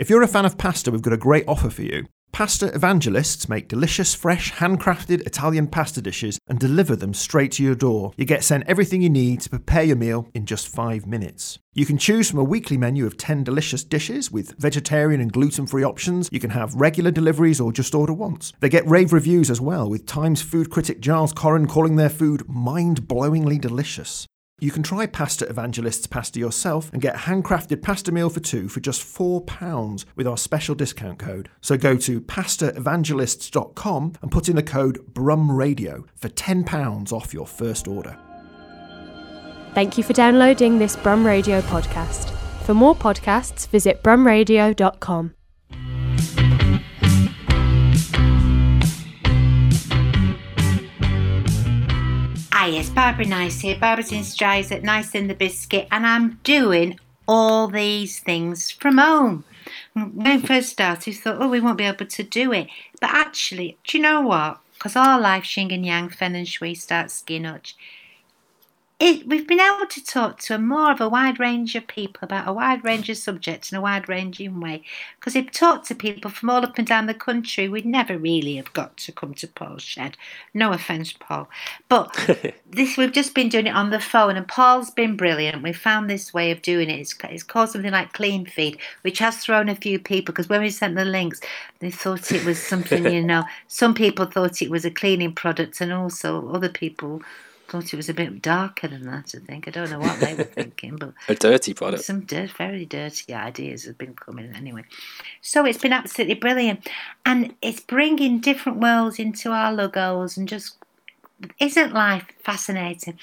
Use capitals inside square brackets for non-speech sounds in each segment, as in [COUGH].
If you're a fan of pasta, we've got a great offer for you. Pasta evangelists make delicious, fresh, handcrafted Italian pasta dishes and deliver them straight to your door. You get sent everything you need to prepare your meal in just five minutes. You can choose from a weekly menu of 10 delicious dishes with vegetarian and gluten free options. You can have regular deliveries or just order once. They get rave reviews as well, with Times food critic Giles Coren calling their food mind blowingly delicious. You can try Pasta Evangelist's pasta yourself and get handcrafted pasta meal for two for just £4 with our special discount code. So go to pastaevangelists.com and put in the code BRUMRADIO for £10 off your first order. Thank you for downloading this Brum Radio podcast. For more podcasts, visit brumradio.com. Hi, it's Barbara Nice here. Barbara's in Strides at Nice in the Biscuit, and I'm doing all these things from home. When first started, we thought, oh, we won't be able to do it. But actually, do you know what? Because our life, Xing and Yang, Fen and Shui, start skin uch it, we've been able to talk to a more of a wide range of people about a wide range of subjects in a wide ranging way. Because if talked to people from all up and down the country, we'd never really have got to come to Paul's shed. No offence, Paul. But [LAUGHS] this we've just been doing it on the phone, and Paul's been brilliant. We found this way of doing it. It's, it's called something like Clean Feed, which has thrown a few people because when we sent the links, they thought it was something, you [LAUGHS] know, some people thought it was a cleaning product, and also other people thought it was a bit darker than that. I think I don't know what they were [LAUGHS] thinking, but a dirty product. Some dirt, very dirty ideas have been coming anyway. So it's been absolutely brilliant, and it's bringing different worlds into our logos and just isn't life fascinating?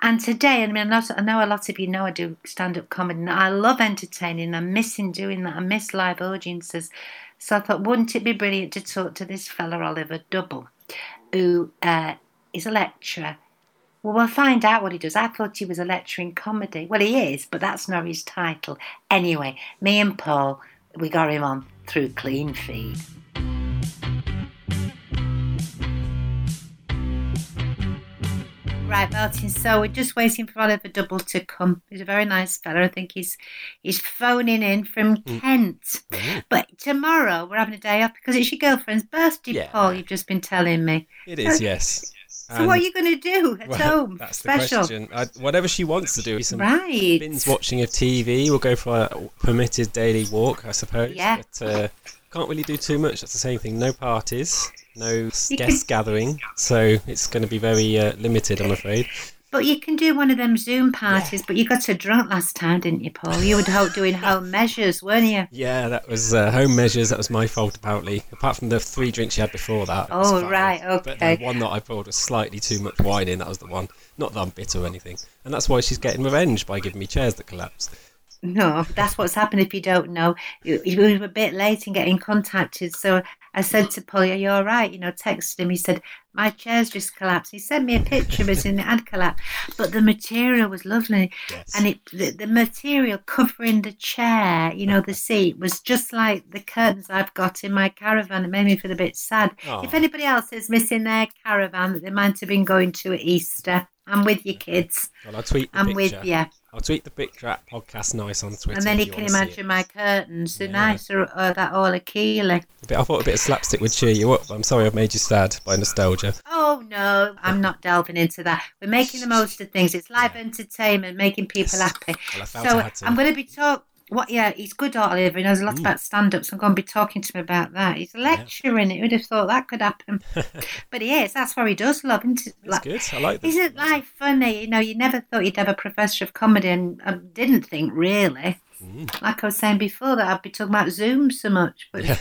And today, I mean, I know a lot of you know I do stand up comedy, and I love entertaining. I'm missing doing that. I miss live audiences. So I thought, wouldn't it be brilliant to talk to this fella, Oliver Double, who uh, is a lecturer well, we'll find out what he does. I thought he was a lecturer in comedy. Well, he is, but that's not his title. Anyway, me and Paul, we got him on through Clean Feed. Right, Martin. So we're just waiting for Oliver Double to come. He's a very nice fellow. I think he's he's phoning in from mm. Kent. Mm-hmm. But tomorrow we're having a day off because it's your girlfriend's birthday, yeah. Paul. You've just been telling me. It is, yes. So and what are you going to do [LAUGHS] at well, home? That's Special? the question. I, whatever she wants to do. Some right. Binge watching of TV. We'll go for a permitted daily walk, I suppose. Yeah. But uh, can't really do too much. That's the same thing. No parties, no guest gathering. So it's going to be very uh, limited, I'm afraid. But you can do one of them Zoom parties. Yeah. But you got so drunk last time, didn't you, Paul? You were doing home measures, weren't you? Yeah, that was uh, home measures. That was my fault, apparently. Apart from the three drinks you had before that. Oh, right, okay. But the one that I poured was slightly too much wine in. That was the one. Not that I'm bitter or anything. And that's why she's getting revenge by giving me chairs that collapsed. No, that's what's happened if you don't know. You, you were a bit late in getting contacted. So I said to Paul, Are you all right? You know, texted him. He said, My chair's just collapsed. He sent me a picture of it and it had collapsed. But the material was lovely. Yes. And it the, the material covering the chair, you know, the seat, was just like the curtains I've got in my caravan. It made me feel a bit sad. If anybody else is missing their caravan that they might have been going to at Easter, I'm with you, kids. Well, I'll tweet I'm picture. with you. I'll tweet the picture at podcast nice on Twitter. And then you can imagine my curtains, the yeah. nicer uh, that all Akila. I thought a bit of slapstick would cheer you up. I'm sorry I've made you sad by nostalgia. Oh no, I'm not delving into that. We're making the most of things. It's live entertainment, making people yes. happy. Well, so I'm going to be talking what? Yeah, he's good, Oliver. He knows a lot mm. about stand-up, so I'm going to be talking to him about that. He's lecturing. yeah. it. Who'd have thought that could happen? [LAUGHS] but he is. That's what he does love. Isn't it? Like, good. I like that. Isn't life funny? You know, you never thought you'd have a professor of comedy, and I didn't think really. Mm. Like I was saying before, that I'd be talking about Zoom so much, but. Yeah.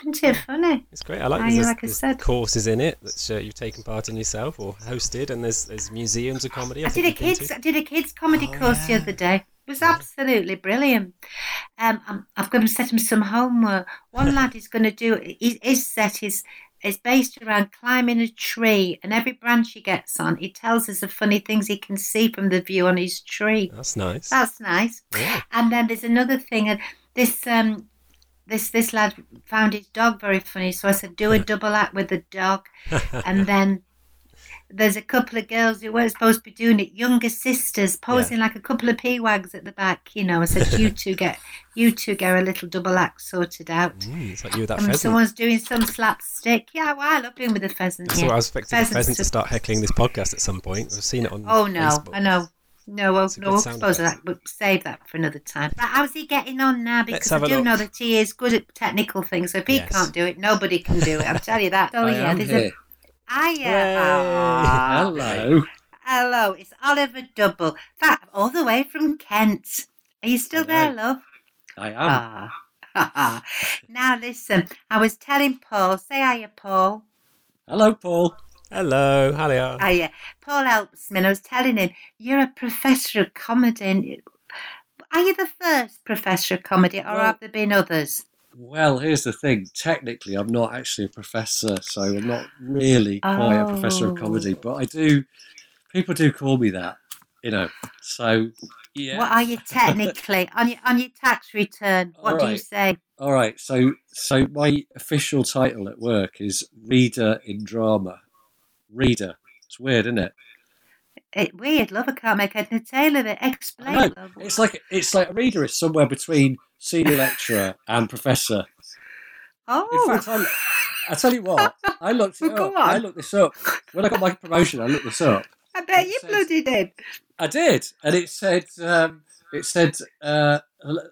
Isn't it funny? It's great. I like there's, like there's, there's courses in it that uh, you've taken part in yourself or hosted, and there's there's museums of comedy. I, I did a kids I did a kids comedy oh, course yeah. the other day. It was absolutely brilliant. Um, I'm, I've got to set him some homework. One lad is going to do his set is is based around climbing a tree, and every branch he gets on, he tells us the funny things he can see from the view on his tree. That's nice. That's nice. Yeah. And then there's another thing, and this um this this lad found his dog very funny, so I said, do a [LAUGHS] double act with the dog, and then there's a couple of girls who weren't supposed to be doing it, younger sisters posing like a couple of p-wags at the back. You know, I said, "You [LAUGHS] two get, you two get a little double act sorted out." Mm, it's like you with that And pheasant. someone's doing some slapstick. Yeah, well, I love doing with the pheasant. That's yeah. what I was expecting the Pheasants pheasant to start heckling this podcast at some point. I've seen it on Oh no, Facebook. I know. No, well, a no, we'll sound suppose effect. that, but save that for another time. But how's he getting on now? Because I do look. know that he is good at technical things. So if he Yes. can't do it, nobody can do it. I'll tell you that. [LAUGHS] Oh I yeah, there's here. a hiya. Hooray. Aw. Hello. Hello, it's Oliver Double. That all the way from Kent. Are you still there, love? I am. Ah. [LAUGHS] now listen, I was telling Paul, say hiya, Paul. Hello, Paul. Hello, hello. Hiya. Paul helps me, and I was telling him, you're a professor of comedy. Are you the first professor of comedy, or Well- have there been others? Well, here's the thing. Technically, I'm not actually a professor, so I'm not really quite a professor of Oh. comedy, but I do. People do call me that, you know. So, yeah. What are you technically on your on your tax return? What do you say? All right. So, so my official title at work is reader in drama. Reader. It's weird, isn't it? It, weird, love. I can't make head nor tail of it. Explain. It's like it's like a reader is somewhere between senior lecturer and professor. In Oh, fact, I, I tell you what, I looked it [LAUGHS] Go up. I looked this up when I got my promotion. I looked this up. I bet you says- bloody did. I did, and it said um, it said uh,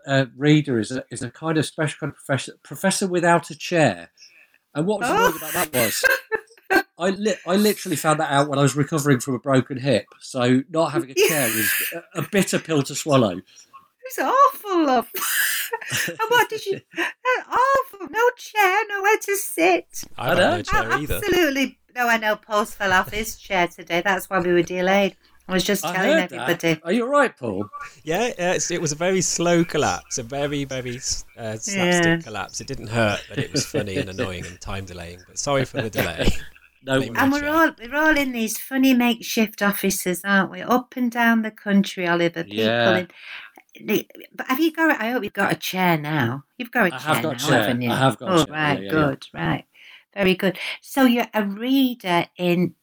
uh, reader is a is a kind of special kind of professor professor without a chair. And what was Oh. annoying about that was. I, li- I literally found that out when I was recovering from a broken hip. So not having a [LAUGHS] chair was a, a bitter pill to swallow. It's awful, love. [LAUGHS] and what did you? That's awful. No chair, nowhere to sit. I I don't know. know a chair either. absolutely. No, I know. Paul's fell off his chair today. That's why we were delayed. I was just telling everybody. that. Are you all right, Paul? Yeah, yeah it's, it was a very slow collapse, a very, very uh, slapstick Yeah. collapse. It didn't hurt, but it was funny and annoying and time delaying. But sorry for the [LAUGHS] delay. No. And we're all we're all in these funny makeshift offices, aren't we? Up and down the country, Oliver. People Yeah. in. But have you got? I hope you've got a chair now. You've got a I chair have got a now, chair. haven't you? I have got a oh, chair. right, Yeah, yeah, yeah. good, right, very good. So you're a reader in.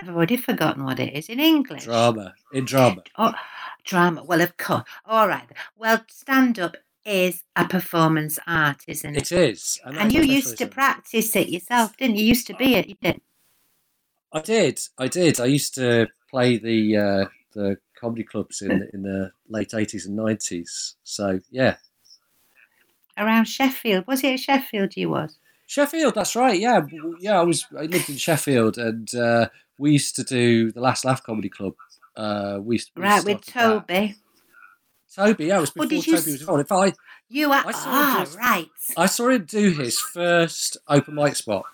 I've already forgotten what it is in English. Drama. In drama. Oh, drama. Well, of course. All right. Well, stand up is a performance art, isn't it? It is. And, and you used to practice it yourself, didn't you? You used to be it. You did. I did. I did. I used to play the uh, the comedy clubs in in the late eighties and nineties. So yeah, Around Sheffield. Was it at Sheffield you was? Sheffield. That's right. Yeah, yeah. I was. I lived in Sheffield, and uh, we used to do the Last Laugh Comedy Club. Uh, we used, we Right, with started that. Toby. Toby, yeah, it was before you Toby was involved. In fact, You are. I saw Ah, right. I, I saw him do his first open mic spot.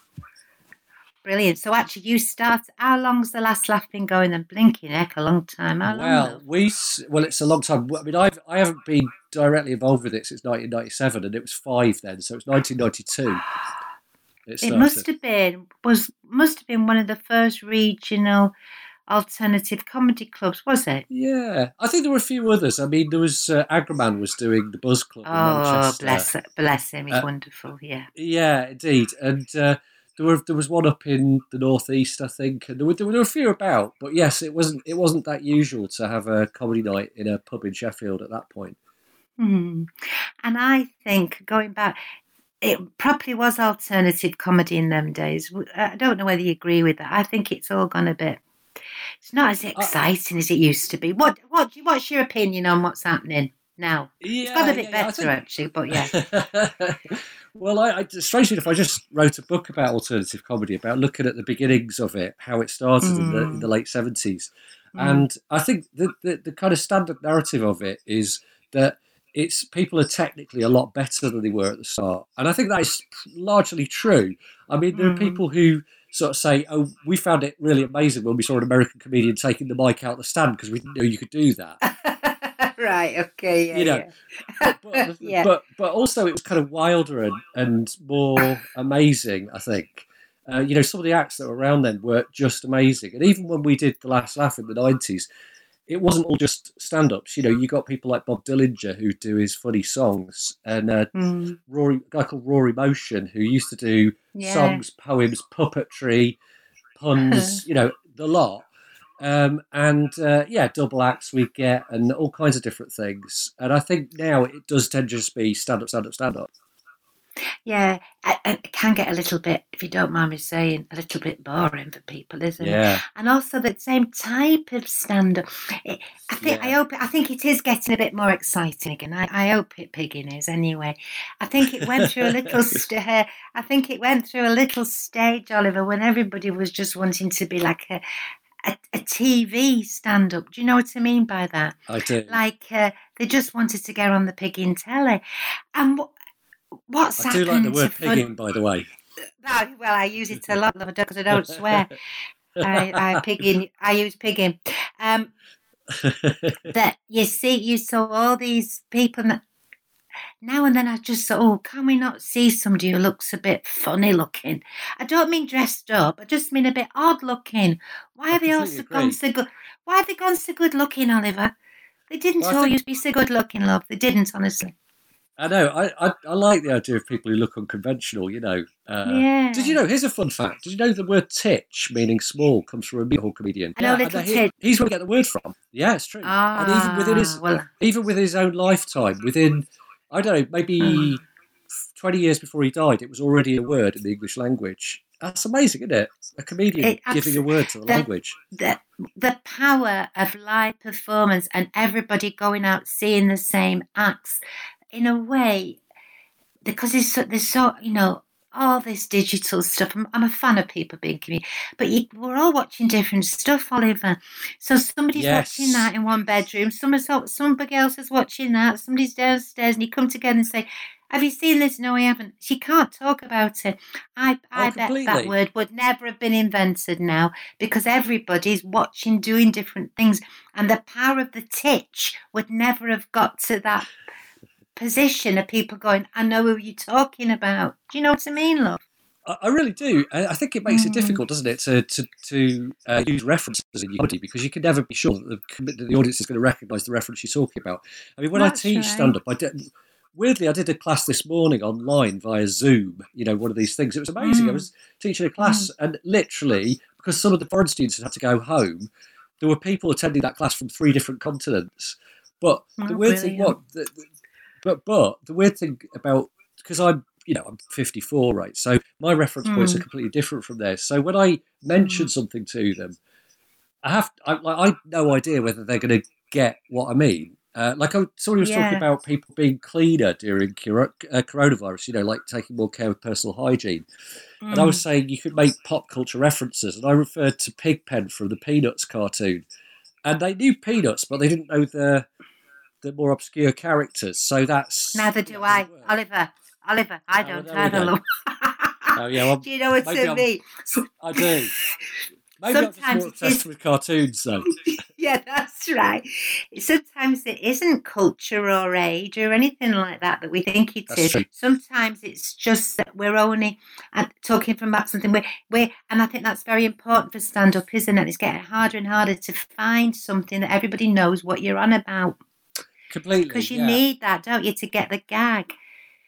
Brilliant. So actually, you start. How long's the last laugh been going? Then blinking heck, a long time. How? Well, love? we well, it's a long time. I mean, I've I haven't been directly involved with it since 1997, and it was five then, so it's 1992. [SIGHS] It, it must have been was must have been one of the first regional alternative comedy clubs, was it? Yeah, I think there were a few others. I mean, there was uh, Agraman was doing the Buzz Club in Oh, bless bless him. He's Uh, wonderful. Yeah. Yeah, indeed, and uh, there were there was one up in the northeast, I think, and there were, there were a few about. But yes, it wasn't it wasn't that usual to have a comedy night in a pub in Sheffield at that point. Hmm. And I think going back, it probably was alternative comedy in them days. I don't know whether you agree with that. I think it's all gone a bit. It's not as exciting as it used to be. What what what's your opinion on what's happening now? Yeah, It's got a bit yeah, better think- actually, but yeah. [LAUGHS] well, I, I strangely enough, I just wrote a book about alternative comedy, about looking at the beginnings of it, how it started in the in the late seventies, Mm. and I think the, the the kind of standard narrative of it is that it's people are technically a lot better than they were at the start, and I think that is largely true. I mean, there are Mm. people who sort of say, "Oh, we found it really amazing when we saw an American comedian taking the mic out the stand because we didn't know you could do that." [LAUGHS] [LAUGHS] right. Okay. Yeah. You know, yeah. but, [LAUGHS] Yeah. but but also it was kind of wilder and, and more amazing. I think uh, you know some of the acts that were around then were just amazing. And even when we did the last laugh in the nineties, it wasn't all just stand-ups. You know, you got people like Bob Dillinger who do his funny songs, and uh, Mm, Rory, a guy called Rory Motion who used to do yeah. songs, poems, puppetry, puns. [LAUGHS] you know, the lot. Um, and uh, yeah, double acts we get, and all kinds of different things. And I think now it does tend to just be stand up, stand up, stand up. Yeah, it can get a little bit, if you don't mind me saying, a little bit boring for people, isn't it? Yeah, And also the same type of stand-up. It, I think I hope I think it is getting a bit more exciting again. I, I hope it pigging is anyway. I think it went through a little [LAUGHS] st- I think it went through a little stage, Oliver, when everybody was just wanting to be like a a, a TV stand-up. Do you know what I mean by that? I do. Like uh, they just wanted to get on the pigging telly, and what what's I do like the word to fun- pigging, by the way. [LAUGHS] Well, I use it a lot because I don't swear. [LAUGHS] I, I pigging. I use pigging. Um, [LAUGHS] that you see, you saw all these people. That, now and then, I just thought, oh, can we not see somebody who looks a bit funny looking? I don't mean dressed up. I just mean a bit odd looking. Why are they all so gone so good? Why have they gone so good looking, Oliver? They didn't Well, all think- used to be so good looking, love. They didn't, honestly. I know. I, I, I like the idea of people who look unconventional. You know. Uh, yeah. Did you know? Here's a fun fact. Did you know the word "titch," meaning small, comes from a musical comedian? I know and Little he- Titch. He's where we get the word from. Yeah, it's true. Ah, and even within his well, even with his own lifetime, within I don't know, maybe Mm. [SIGHS] twenty years before he died, it was already a word in the English language. That's amazing, isn't it? A comedian It giving a word to the that- language. the the power of live performance and everybody going out seeing the same acts in a way because it's so, there's so you know all this digital stuff I'm, I'm a fan of people being community but you, we're all watching different stuff Oliver so somebody's watching that in one bedroom somebody's, somebody else is watching that somebody's downstairs and you come together and say have you seen this? No, I haven't. She can't talk about it. I, oh, I bet that Oh, word would never have been invented now because everybody's watching, doing different things, and the power of the titch would never have got to that position of people going, "I know who you're talking about." Do you know what I mean, love? I, I really do. I, I think it makes it Mm. difficult, doesn't it, to to, to uh, use references in your comedy because you can never be sure that the, that the audience is going to recognise the reference you're talking about. I mean, when That's I teach right. stand up, I did. Weirdly, I did a class this morning online via Zoom. You know, one of these things. It was amazing. I Mm. was teaching a class, and literally, because some of the foreign students had to go home, there were people attending that class from three different continents. But the Oh, weird thing, brilliant. what, the, the- but but the weird thing about because I'm you know I'm 54, right? So my reference points are Mm. completely different from theirs. So when I mention something to them, I have I like I no idea whether they're going to get what I mean. Uh, like I, somebody was talking about people being cleaner during coro- uh, coronavirus, you know, like taking more care of personal hygiene. And I was Mm. saying you could make pop culture references, and I referred to Pigpen from the Peanuts cartoon, and they knew Peanuts, but they didn't know the the more obscure characters. So that's Neither do I. Oliver. Oliver, I Oh, don't we either, [LAUGHS] Oh, yeah, well, do you know what maybe I I'm- mean? I do. Maybe I'm just Sometimes more obsessed with cartoons, though. [LAUGHS] Yeah, that's right. Sometimes it isn't culture or age or anything like that that we think it That's is. true. Sometimes it's just that we're only uh, talking from about something we're, we're, and I think that's very important for stand up, isn't it? It's getting harder and harder to find something that everybody knows what you're on about Completely. because you yeah. need that, don't you, to get the gag.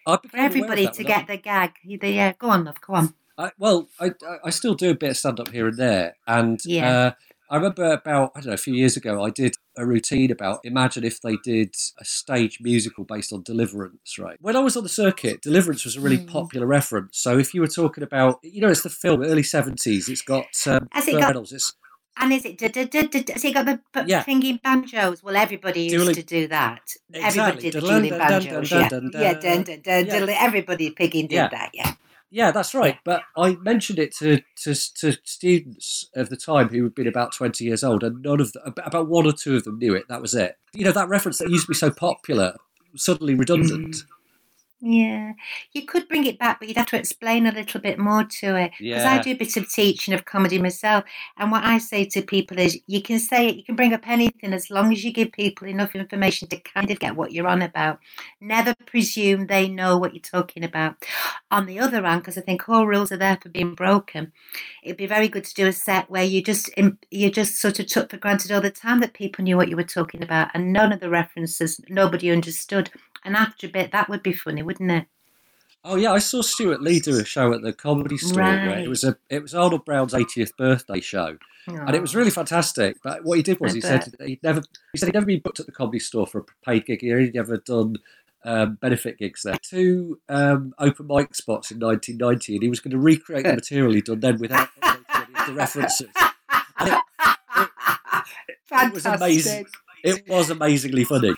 For became aware of everybody to when I- get the gag. The- Yeah, go on, love, go on. I, well, I, I- still do a bit of stand up here and there. And Yeah. uh, I remember about, I don't know, a few years ago, I did a routine about imagine if they did a stage musical based on Deliverance, right? When I was on the circuit, Deliverance was a really Mm. popular reference. So if you were talking about, you know, it's the film, early 70s, it's got um, it got- Reynolds. It's, And is it, da, da, da, da, has he got the b- Yeah. singing banjos? Well, everybody used Dueling- to do that. Exactly. Everybody did the Dun, dueling dun, dun, banjos, dun, yeah. dun, dun, yeah, dun. dun, dun, Yeah. everybody pigging did Yeah. that, yeah. Yeah, that's right. But I mentioned it to, to, to students of the time who had been about 20 years old, and none of them, about one or two of them knew it. That was it. You know, that reference that used to be so popular, suddenly redundant. Mm. Yeah, you could bring it back, but you'd have to explain a little bit more to it. Because I do a bit of teaching of comedy myself, and what I say to people is, you can say it, you can bring up anything as long as you give people enough information to kind of get what you're on about. Never presume they know what you're talking about. On the other hand, because I think all rules are there for being broken, it'd be very good to do a set where you just you just sort of took for granted all the time that people knew what you were talking about, and none of the references nobody understood. And after a bit, that would be funny, wouldn't it? Oh yeah, I saw Stewart Lee do a show at the Comedy Store. Where Right. it was a it was Arnold Brown's 80th birthday show, and it was really fantastic. But what he did was I he bet. said he'd never he said he'd never been booked at the Comedy Store for a paid gig. He'd only ever done um, benefit gigs there. Two um, open mic spots in 1990, and he was going to recreate the [LAUGHS] material he'd done then without updating any of the [LAUGHS] references. [LAUGHS] And it, it was amazing. It was amazingly funny.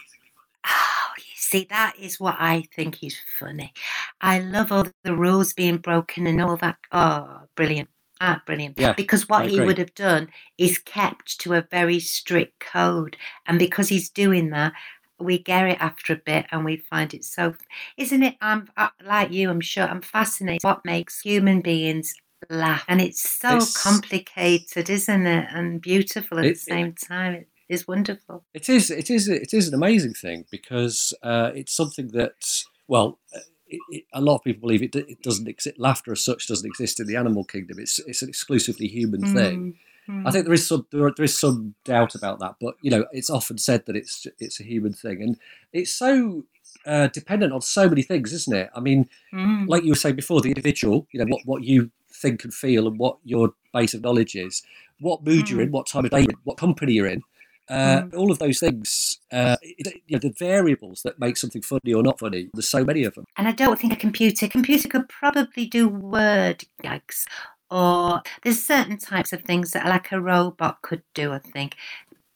See, that is what I think is funny. I love all the rules being broken and all that. Oh, brilliant. Ah, brilliant. Yeah, because what he would have done is kept to a very strict code. And because he's doing that, we get it after a bit and we find it so, isn't it? I'm like you, I'm sure I'm fascinated what makes human beings laugh. And it's so It's- complicated, isn't it? And beautiful at It- the same time. Is wonderful. It is. It is. It is an amazing thing because uh, it's something that, well, uh, it, it, a lot of people believe it, it doesn't exist. Laughter as such doesn't exist in the animal kingdom. It's it's an exclusively human thing. Mm, I think there is some there, there is some doubt about that, but you know, it's often said that it's it's a human thing, and it's so uh, dependent on so many things, isn't it? I mean, mm. like you were saying before, the individual, you know, what, what you think and feel and what your base of knowledge is, what mood you're in, what time of day, you're in, what company you're in, uh, all of those things, uh, it- you know, the variables that make something funny or not funny, there's so many of them. And I don't think a computer computer could probably do word gags or there's certain types of things that like a robot could do, I think.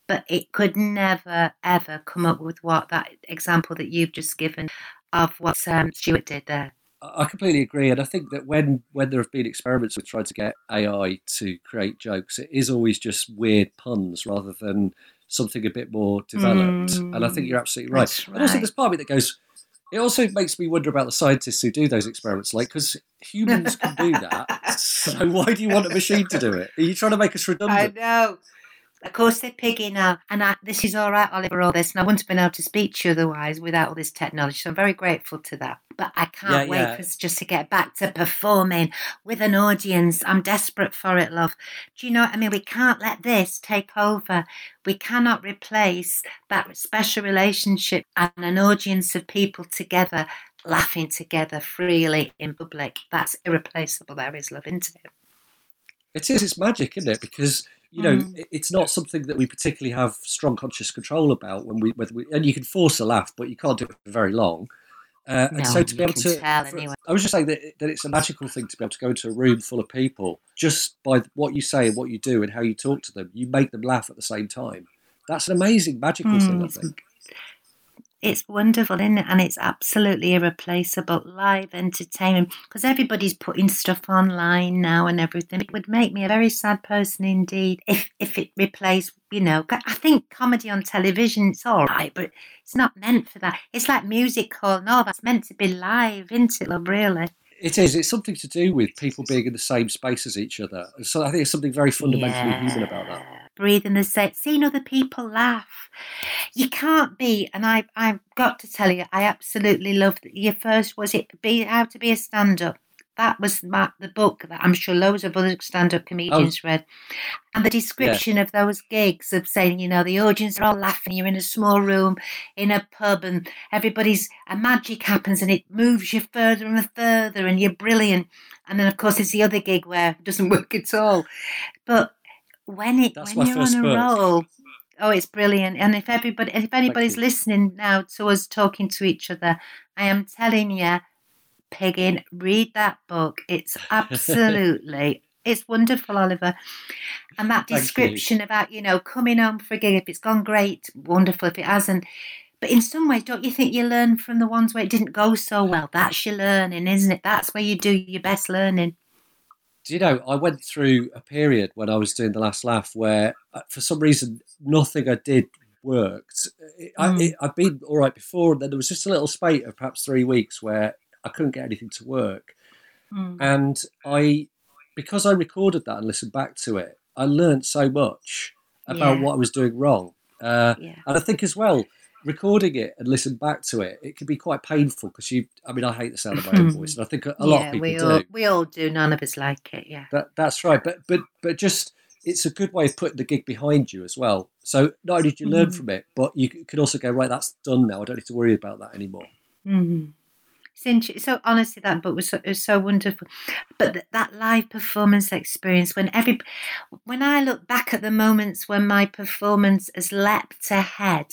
But it could never ever come up with what that example that you've just given of what um, Stewart did there. I I completely agree, and I think that when when there have been experiments with trying to get AI to create jokes, it is always just weird puns rather than something a bit more developed. and I think mm. you're absolutely right. that's And also, right. there's part of me that goes. It also makes me wonder about the scientists who do those experiments, like because humans can do that. [LAUGHS] So why do you want a machine to do it? Are you trying to make us I redundant? know. Of course, they're pigging out. And I, this is all right, Oliver, all this. And I wouldn't have been able to speak to you otherwise without all this technology. So I'm very grateful to that. But I can't Yeah, wait yeah. for us just to get back to performing with an audience. I'm desperate for it, love. Do you know what I mean? We can't let this take over. We cannot replace that special relationship and an audience of people together, laughing together freely in public. That's irreplaceable. There is love, isn't it? It is. It's magic, isn't it? Because you know, Mm. it's not something that we particularly have strong conscious control about when we, whether we and you can force a laugh, but you can't do it for very long. Uh, and No, so to be able to, anyway. I was just saying that, that it's a magical thing to be able to go into a room full of people just by what you say and what you do and how you talk to them. You make them laugh at the same time. That's an amazing magical thing, I Mm. think. It's wonderful, isn't it? And it's absolutely irreplaceable. Live entertainment, because everybody's putting stuff online now and everything. It would make me a very sad person indeed if if it replaced, you know. I think comedy on television it's all right, but it's not meant for that. It's like music hall No, that's meant to be live, isn't it, love? Really? It is. It's something to do with people being in the same space as each other. So I think it's something very fundamentally human about that. Breathing the same, seeing other people laugh. You can't be, and I, I've got to tell you, I absolutely love that your first was it be how to be a stand-up. That was my, the book that I'm sure loads of other stand-up oh. comedians read, and the description of those gigs of saying, you know, the audience are all laughing. You're in a small room in a pub, and everybody's a magic happens, and it moves you further and further, and you're brilliant. And then, of course, there's the other gig where it doesn't work at all. But when it That's when you're on a book. roll, oh, it's brilliant. And if everybody, if anybody's listening now to us talking to each other, I am telling you, Piggin, read that book. It's [LAUGHS] absolutely. It's wonderful, Oliver. And that Thank you. description about, you know, coming home for a gig, if it's gone great, wonderful. If it hasn't, but in some ways, don't you think you learn from the ones where it didn't go so well? That's your learning, isn't it? That's where you do your best learning. Do you know, I went through a period when I was doing the last laugh where, uh, for some reason, nothing I did worked. It, Mm. it, I'd been all right before, and then there was just a little spate of perhaps three weeks where I couldn't get anything to work. Mm. And I, because I recorded that and listened back to it, I learned so much about Yeah. what I was doing wrong. Uh, Yeah. and I think as well, recording it and listen back to it, it can be quite painful because you, I mean, I hate the sound of my own [LAUGHS] voice, and I think a, a lot yeah, of people we do. all we all do. None of us like it. Yeah. That that's right. But but but just it's a good way of putting the gig behind you as well. So not only did you learn Mhm. from it, but you c- could also go right. That's done now. I don't need to worry about that anymore. Mm. so honestly, that book was so, was so wonderful. But th- that live performance experience, when every, when I look back at the moments when my performance has leapt ahead,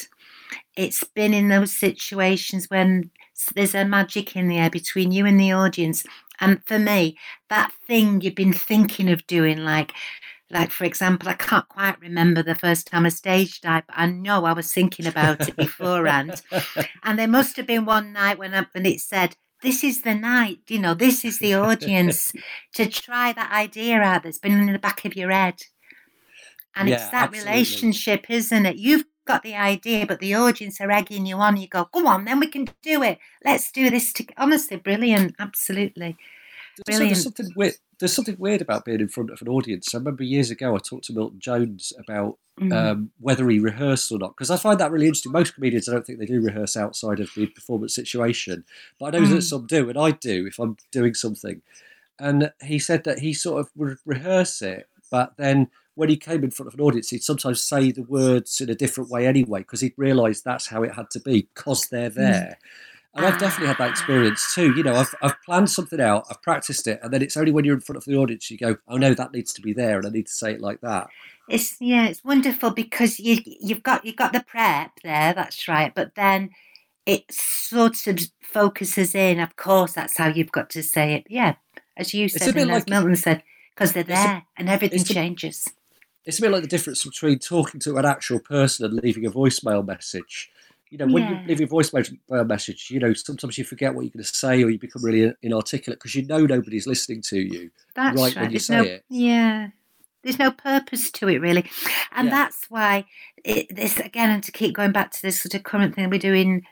it's been in those situations when there's a magic in the air between you and the audience. And for me, that thing you've been thinking of doing, like like, for example, I can't quite remember the first time I stage dive, but I know I was thinking about it beforehand. [LAUGHS] and there must have been one night when, I, when it said, this is the night, you know, this is the audience [LAUGHS] to try that idea out that's been in the back of your head. And Yeah, it's that absolutely. relationship, isn't it? You've got the idea, but the audience are egging you on. You go, go on, then we can do it. Let's do this. To-. Honestly, brilliant. Absolutely. So Brilliant. there's something weird. There's something weird about being in front of an audience. I remember years ago I talked to Milton Jones about Mhm. um, whether he rehearsed or not because I find that really interesting. Most comedians, I don't think they do rehearse outside of the performance situation, but I know Mm. that some do, and I do if I'm doing something. And he said that he sort of would rehearse it, but then when he came in front of an audience, he'd sometimes say the words in a different way anyway because he'd realised that's how it had to be because they're mm. there. And I've definitely had that ah. experience too. You know, I've, I've planned something out, I've practiced it, and then it's only when you're in front of the audience you go, oh no, that needs to be there, and I need to say it like that. It's yeah, it's wonderful because you you've got you've got the prep there, that's right. But then it sort of focuses in. Of course, that's how you've got to say it. Yeah, as you said, and as like- Milton said, because they're it's a- there and everything it's a- changes. It's a bit like the difference between talking to an actual person and leaving a voicemail message. You know, when Yeah. you leave a voicemail uh, message, you know, sometimes you forget what you're going to say or you become really inarticulate because you know nobody's listening to you. That's right right. when you There's say no it. yeah. There's no purpose to it really, and Yeah. that's why it, this again. And to keep going back to this sort of current thing we're doing,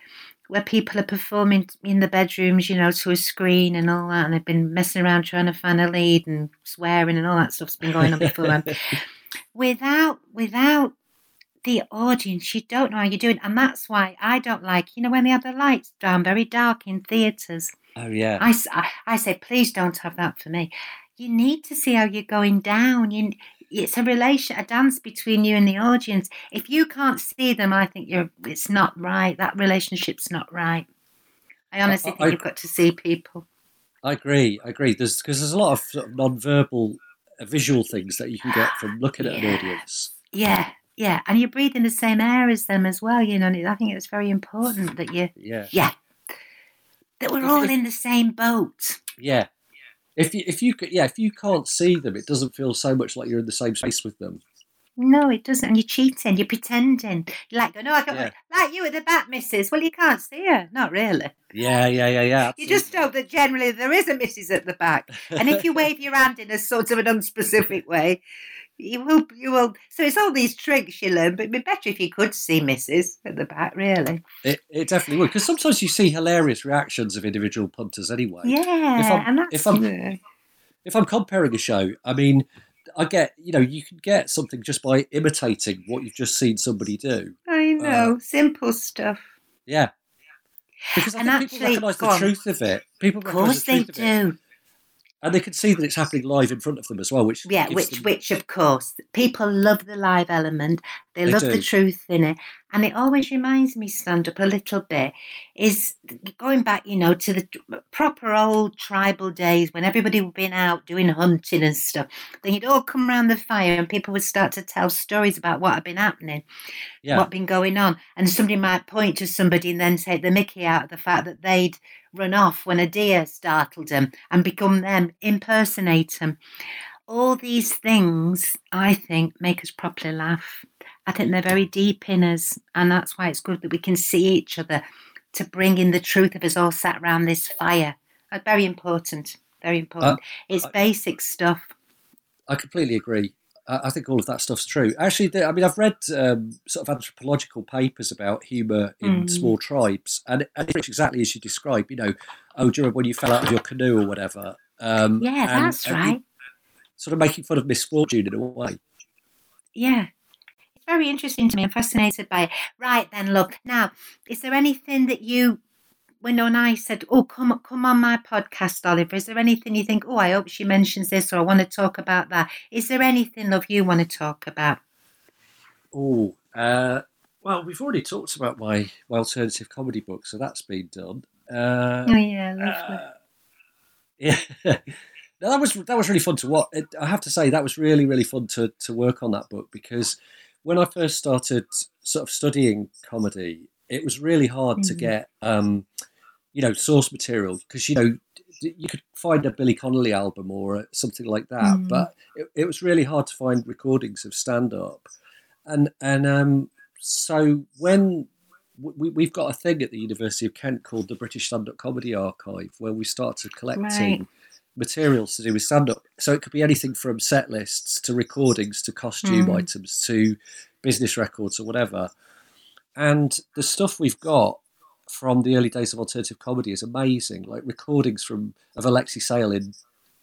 where people are performing in the bedrooms, you know, to a screen and all that, and they've been messing around trying to find a lead and swearing and all that stuff's been going on [LAUGHS] before. Without without the audience, you don't know how you're doing, and that's why I don't like, you know, when they have the lights down very dark in theatres. oh, yeah. I I say, please don't have that for me. You need to see how you're going down. You, it's a relation, a dance between you and the audience. If you can't see them, I think you're. It's not right. That relationship's not right. I honestly I- think I- you've got to see people. I agree. I agree. There's because there's a lot of, sort of non-verbal, visual things that you can get from looking at an audience. Yeah, yeah, and you're breathing the same air as them as well. You know, I think it's very important that you, Yeah, yeah, that we're all in the same boat. yeah. If you if you yeah, if you can't see them, it doesn't feel so much like you're in the same space with them. No, it doesn't. And you're cheating. You're pretending. You're like, no, I got Yeah. like you at the back, Missus. Well, you can't see her. Not really. Yeah, yeah, yeah, yeah. You just absolutely. hope that generally there is a Missus at the back. And if you [LAUGHS] wave your hand in a sort of an unspecific way, you will. You will. So it's all these tricks you learn. But it'd be better if you could see Missus at the back. Really. It, it definitely would because sometimes you see hilarious reactions of individual punters anyway. Yeah. I'm- and that's. if I'm- If I'm comparing a show, I mean, I get you know you can get something just by imitating what you've just seen somebody do. I uh, know. Simple stuff. Yeah. Because I And think people actually- recognise the on. truth of it. People Of course the they of it. do. and they can see that it's happening live in front of them as well. Which Yeah, which them- which of course people love the live element. They, They love the truth in it, and it always reminds me stand up a little bit. Is going back, you know, to the proper old tribal days when everybody would been out doing hunting and stuff. Then you'd all come round the fire, and people would start to tell stories about what had been happening, yeah, what been going on, and somebody might point to somebody and then take the Mickey out of the fact that they'd run off when a deer startled them and become them, impersonate them. All these things, I think, make us properly laugh. I think they're very deep in us, and that's why it's good that we can see each other to bring in the truth of us all sat around this fire. Uh, very important, very important. it's I- basic stuff. I completely agree. I, I think all of that stuff's true. Actually, I mean, I've read um, sort of anthropological papers about humour in Mm. small tribes, and, and it's exactly as you describe. You know, oh, do you remember when you fell out of your canoe or whatever? Um, Yeah, and- that's and right. Sort of making fun of misfortune in a way. Yeah. It's very interesting to me. I'm fascinated by it. Right then, look. Now, is there anything that you when when I said, Oh, come come on my podcast, Oliver, is there anything you think, Oh, I hope she mentions this or I want to talk about that? Is there anything, love, you want to talk about? Oh, uh, well, we've already talked about my, my alternative comedy book, so that's been done. Uh, Oh yeah, lovely. uh, [LAUGHS] yeah. No, that was that was really fun to watch. It- I have to say that was really really fun to to work on that book because when I first started sort of studying comedy, it was really hard to Mhm. get um, you know source material because you know you could find a Billy Connolly album or something like that, Mhm. but it, it was really hard to find recordings of stand up, and and um, so when we, we've got a thing at the University of Kent called the British Stand Up Comedy Archive where we started collecting Right. Materials to do with stand up. So it could be anything from set lists to recordings to costume Mm. items to business records or whatever. And the stuff we've got from the early days of alternative comedy is amazing, like recordings from of Alexei Sayle in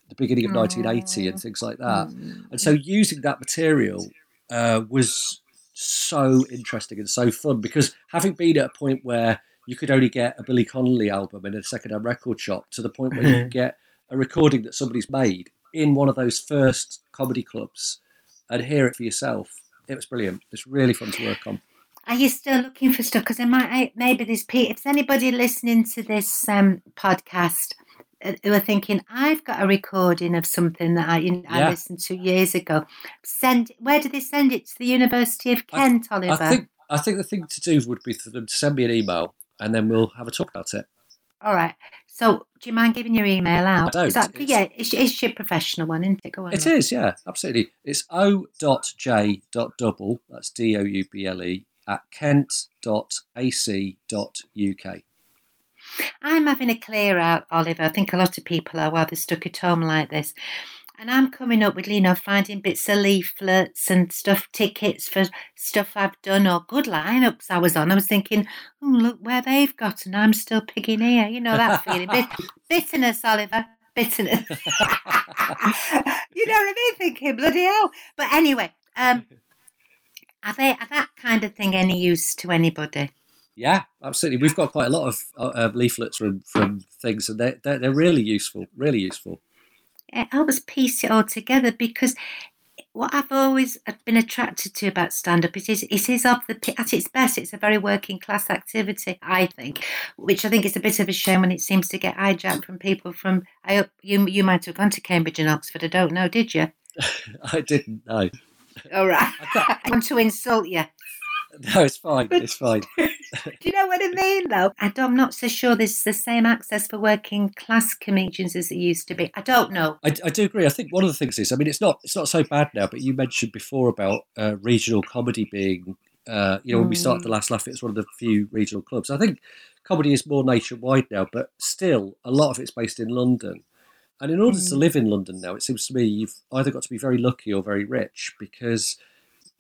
the beginning of 1980 and things like that. Mm. And so using that material uh, was so interesting and so fun because having been at a point where you could only get a Billy Connolly album in a second-hand record shop to the point where you could get a recording that somebody's made in one of those first comedy clubs and hear it for yourself. It was brilliant. It's really fun to work on. Are you still looking for stuff? Because I might maybe there's pe- if there's anybody listening to this um, podcast uh, who are thinking I've got a recording of something that I you know, I listened to years ago. Send where do they send it to the University of I- Kent, Oliver? I think I think the thing to do would be for them to send me an email and then we'll have a talk about it. All right. So do you mind giving your email out? I don't. Is that, It's- yeah, it's, it's your professional one, isn't it? Go on. It is, yeah, absolutely. It's o.j.double, that's D O U B L E, at kent.ac.uk. I'm having a clear out, Oliver. I think a lot of people are while they're stuck at home like this. And I'm coming up with, you know, finding bits of leaflets and stuff, tickets for stuff I've done or good lineups I was on. I was thinking, oh, look where they've got, and I'm still picking here. You know that feeling. Bit, [LAUGHS] bitterness, Oliver. Bitterness. [LAUGHS] you know what I mean? Thinking, bloody hell. But anyway, um, are, they, are that kind of thing any use to anybody? Yeah, absolutely. We've got quite a lot of uh, leaflets from, from things, and they're, they're, they're really useful, really useful. It helps piece it all together because what I've always been attracted to about stand up is it is of the at its best it's a very working class activity I think which I think is a bit of a shame when it seems to get hijacked from people from I hope you you might have gone to Cambridge and Oxford I don't know did you [LAUGHS] I didn't know. all right [LAUGHS] I want to insult you [LAUGHS] No, it's fine. It's fine. [LAUGHS] do you know what I mean though don't, I'm not so sure there's the same access for working class comedians as it used to be I don't know I, I do agree. I think one of the things is, I mean, it's not it's not so bad now. But you mentioned before about uh, regional comedy being, uh, you know, when we started the last laugh, it was one of the few regional clubs. I think comedy is more nationwide now, but still, a lot of it's based in London. And in order to Mm. live in London now, it seems to me you've either got to be very lucky or very rich because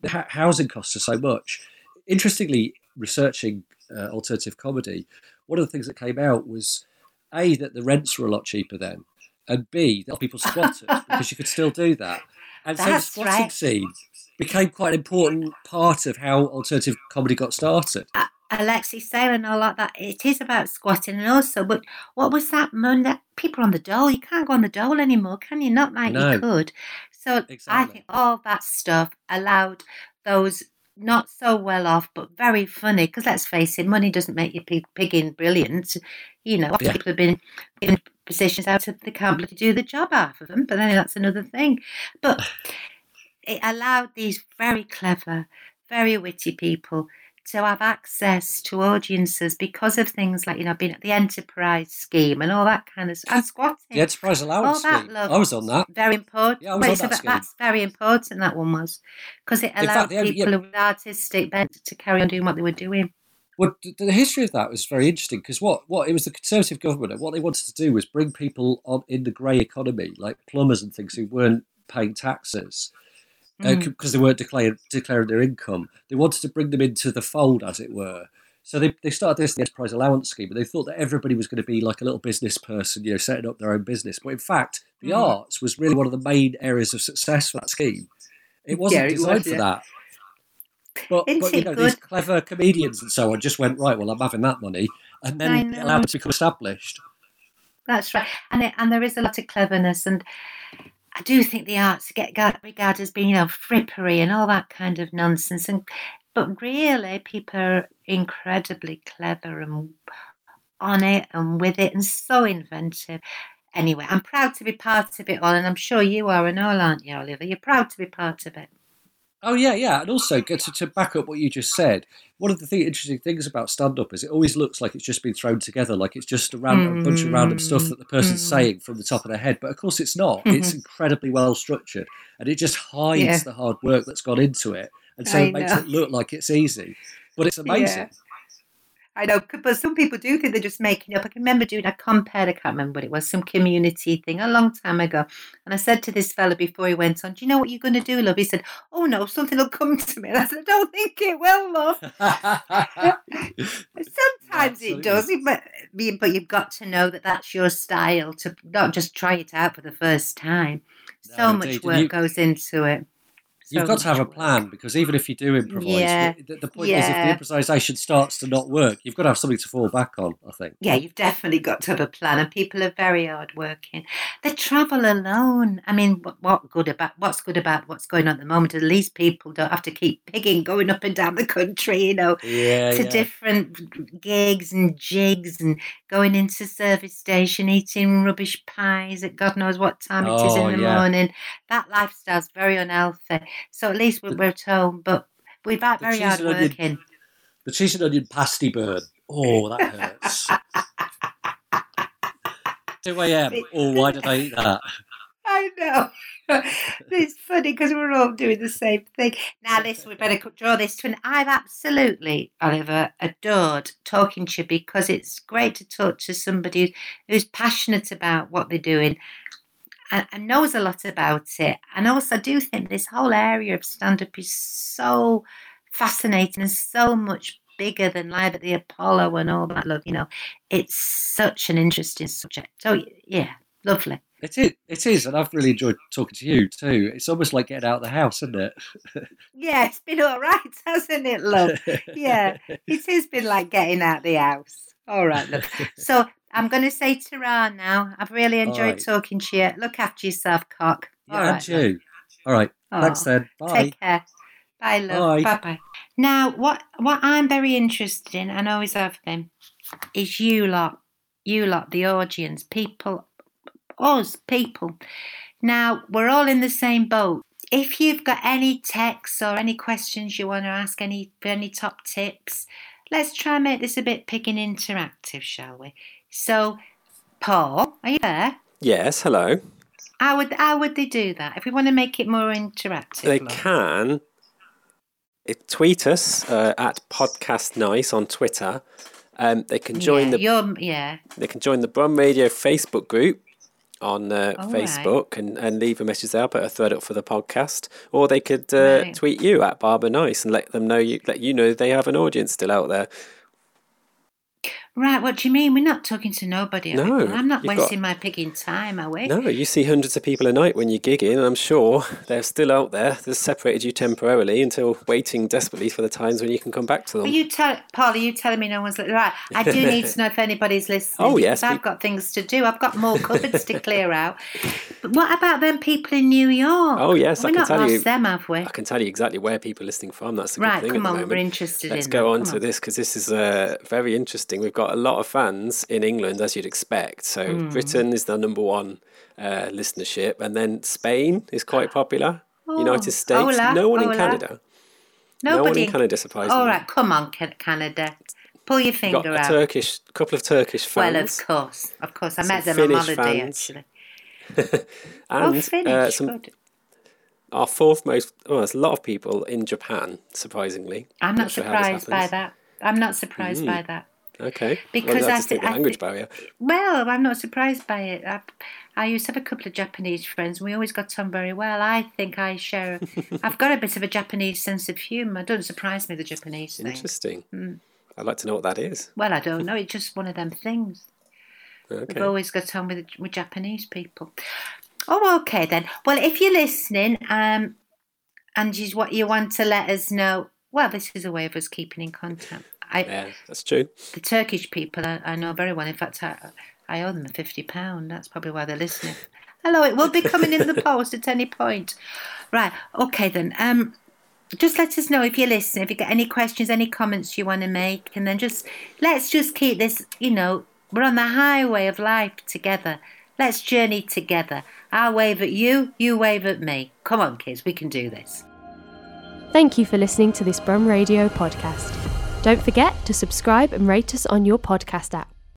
the ha- housing costs are so much. Interestingly, researching uh, alternative comedy, one of the things that came out was a that the rents were a lot cheaper then, and b that people squatted [LAUGHS] because you could still do that. And so the squatting right. scene became quite an important part of how alternative comedy got started. Alexei Sayle and all like that. It is about squatting and also, but what was that money that people on the dole? You can't go on the dole anymore, can you? Not like No. you could. So I think all that stuff allowed those not so well off, but very funny. Because let's face it, money doesn't make you pig, pigging brilliant. You know, Yeah. people have been in positions out of they can't bloody do the job half of them. But then that's another thing. But [SIGHS] it allowed these very clever, very witty people to have access to audiences because of things like you know being at the enterprise scheme and all that kind of stuff. And squatting. The enterprise allowance that scheme. I was on that. Very important. Yeah, I was on that scheme. that's very important. That one was because it allowed only- people yeah. with artistic bent to carry on doing what they were doing. Well, the, the history of that was very interesting because what, what it was the Conservative government and what they wanted to do was bring people on in the grey economy, like plumbers and things who weren't paying taxes because Mm. they weren't declaring declaring their income. They wanted to bring them into the fold, as it were. So they, they started this the enterprise allowance scheme, and they thought that everybody was going to be like a little business person, you know, setting up their own business. But in fact, the Mm. arts was really one of the main areas of success for that scheme. It wasn't Yeah, it designed was, for that. But, but you know, these clever comedians and so on just went right. Well, I'm having that money, and then it allowed them to become established. That's right, and it, and there is a lot of cleverness, and I do think the arts get regarded as being you know frippery and all that kind of nonsense, and but really people are incredibly clever and on it and with it and so inventive. Anyway, I'm proud to be part of it all, and I'm sure you are and all, aren't you, Oliver? You're proud to be part of it. Oh yeah, yeah, and also to, to back up what you just said, one of the th- interesting things about stand-up is it always looks like it's just been thrown together, like it's just a, ran- a bunch of random stuff that the person's Mm. saying from the top of their head. But of course, it's not. It's incredibly well structured, and it just hides Yeah. the hard work that's gone into it, and so I it makes know. it look like it's easy. But it's amazing. I know, but some people do think they're just making up. I can remember doing a compared, I can't remember what it was, some community thing a long time ago. And I said to this fella before he went on, Do you know what you're going to do, love? He said, Oh no, something will come to me. And I said, I don't think it will, love. [LAUGHS] Sometimes it does, but, but you've got to know that that's your style to not just try it out for the first time. So No, much indeed. And work you- goes into it. You've got to have a plan because even if you do improvise, Yeah, the, the point is if the improvisation starts to not work, you've got to have something to fall back on. I think. Yeah, you've definitely got to have a plan, and people are very hardworking. They travel alone. I mean, what, what good about what's good about what's going on at the moment? At least people don't have to keep pigging, going up and down the country. You know, Yeah, to yeah. different gigs and jigs, and going into service station, eating rubbish pies at God knows what time it is Oh, in the yeah. morning. That lifestyle's very unhealthy. So at least we're, we're at home, but we're the very hard onion- hardworking. The cheese and onion pasty burn. Oh, that hurts. 2 a.m. [LAUGHS] Oh, why did I eat that? I know. [LAUGHS] it's funny because we're all doing the same thing. Now, listen, we better draw this to an. I've absolutely, Oliver, adored talking to you because it's great to talk to somebody who's passionate about what they're doing and, and knows a lot about it. And also, I do think this whole area of stand up is so fascinating and so much bigger than Live at the Apollo and all that love. You know, it's such an interesting subject. So, yeah, lovely. It is, it is, and I've really enjoyed talking to you too. It's almost like getting out of the house, isn't it? Yeah, it's been all right, [LAUGHS] hasn't it, love? Yeah, it has been like getting out the house. All right, look. [LAUGHS] So I'm going to say ta now. I've really enjoyed right. talking to you. Look after yourself, cock. Yeah, All right, you. All right. Thanks Oh, then. Bye. Take care. Bye, love. Bye. Bye. Now, what what I'm very interested in, and always have been, is you lot, you lot, the audience, people, us people. Now, we're all in the same boat. If you've got any texts or any questions you want to ask, any any top tips, let's try and make this a bit pig and interactive, shall we? So, Paul, are you there? Yes, hello. How would how would they do that if we want to make it more interactive? They can uh, tweet us uh, at Podcast Nice on Twitter. Um, they can join yeah, the yeah. they can join the Brum Radio Facebook group on uh, All right. Facebook and, and leave a message there. I'll put a thread up for the podcast, or they could uh, Right. tweet you at Barbara Nice and let them know you let you know they have an audience still out there. Right, what do you mean? We're not talking to nobody. No? I'm not wasting got- my pigging time, are we? No, you see hundreds of people a night when you're gigging, and I'm sure they're still out there. They've separated you temporarily until waiting desperately for the times when you can come back to them. Are you tell Paul? Are you telling me no one's li- right? I do [LAUGHS] need to know if anybody's listening. Oh, yes, I've got things to do. I've got more cupboards to clear [LAUGHS] out. But what about them people in New York? Oh, yes, We've I can not tell lost you- them, have we? I can tell you exactly where people are listening from. That's the good Right, thing come on, we're interested Let's in go on Come to on. this because this is uh, very interesting. We've got a lot of fans in England, as you'd expect. So Hmm. Britain is the number one uh, listenership, and then Spain is quite popular. United States, Oh, hola, no one in hola. Canada. No one in Canada, surprisingly. All right, come on, Canada. Pull your finger Got a out. Turkish, couple of Turkish fans. well, of course, of course. I Some met them on Finnish holiday fans. actually. [LAUGHS] oh, and Finnish. uh, some good. our fourth most. Oh, there's a lot of people in Japan. Surprisingly, I'm not this surprised by that. I'm not surprised by that. Okay, Because well, I that's just thi- the I language barrier. Well, I'm not surprised by it. I, I used to have a couple of Japanese friends, and we always got on very well. I think I share. [LAUGHS] I've got a bit of a Japanese sense of humour. It doesn't surprise me the Japanese thing. Interesting. Hmm. I'd like to know what that is. Well, I don't [LAUGHS] know. It's just one of them things. Okay. We've always got on with with Japanese people. Oh, okay then. Well, if you're listening, um, and you what you want to let us know, well, this is a way of us keeping in contact. I, yeah, that's true. The Turkish people I, I know very well. In fact, I, I owe them a fifty pound. That's probably why they're listening. Hello, it will be coming in the [LAUGHS] post at any point. Right. Okay then. Um, just let us know if you're listening. If you get any questions, any comments you want to make, and then just let's just keep this. You know, we're on the highway of life together. Let's journey together. I wave at you, you wave at me. Come on, kids, we can do this. Thank you for listening to this Brum Radio podcast. Don't forget to subscribe and rate us on your podcast app.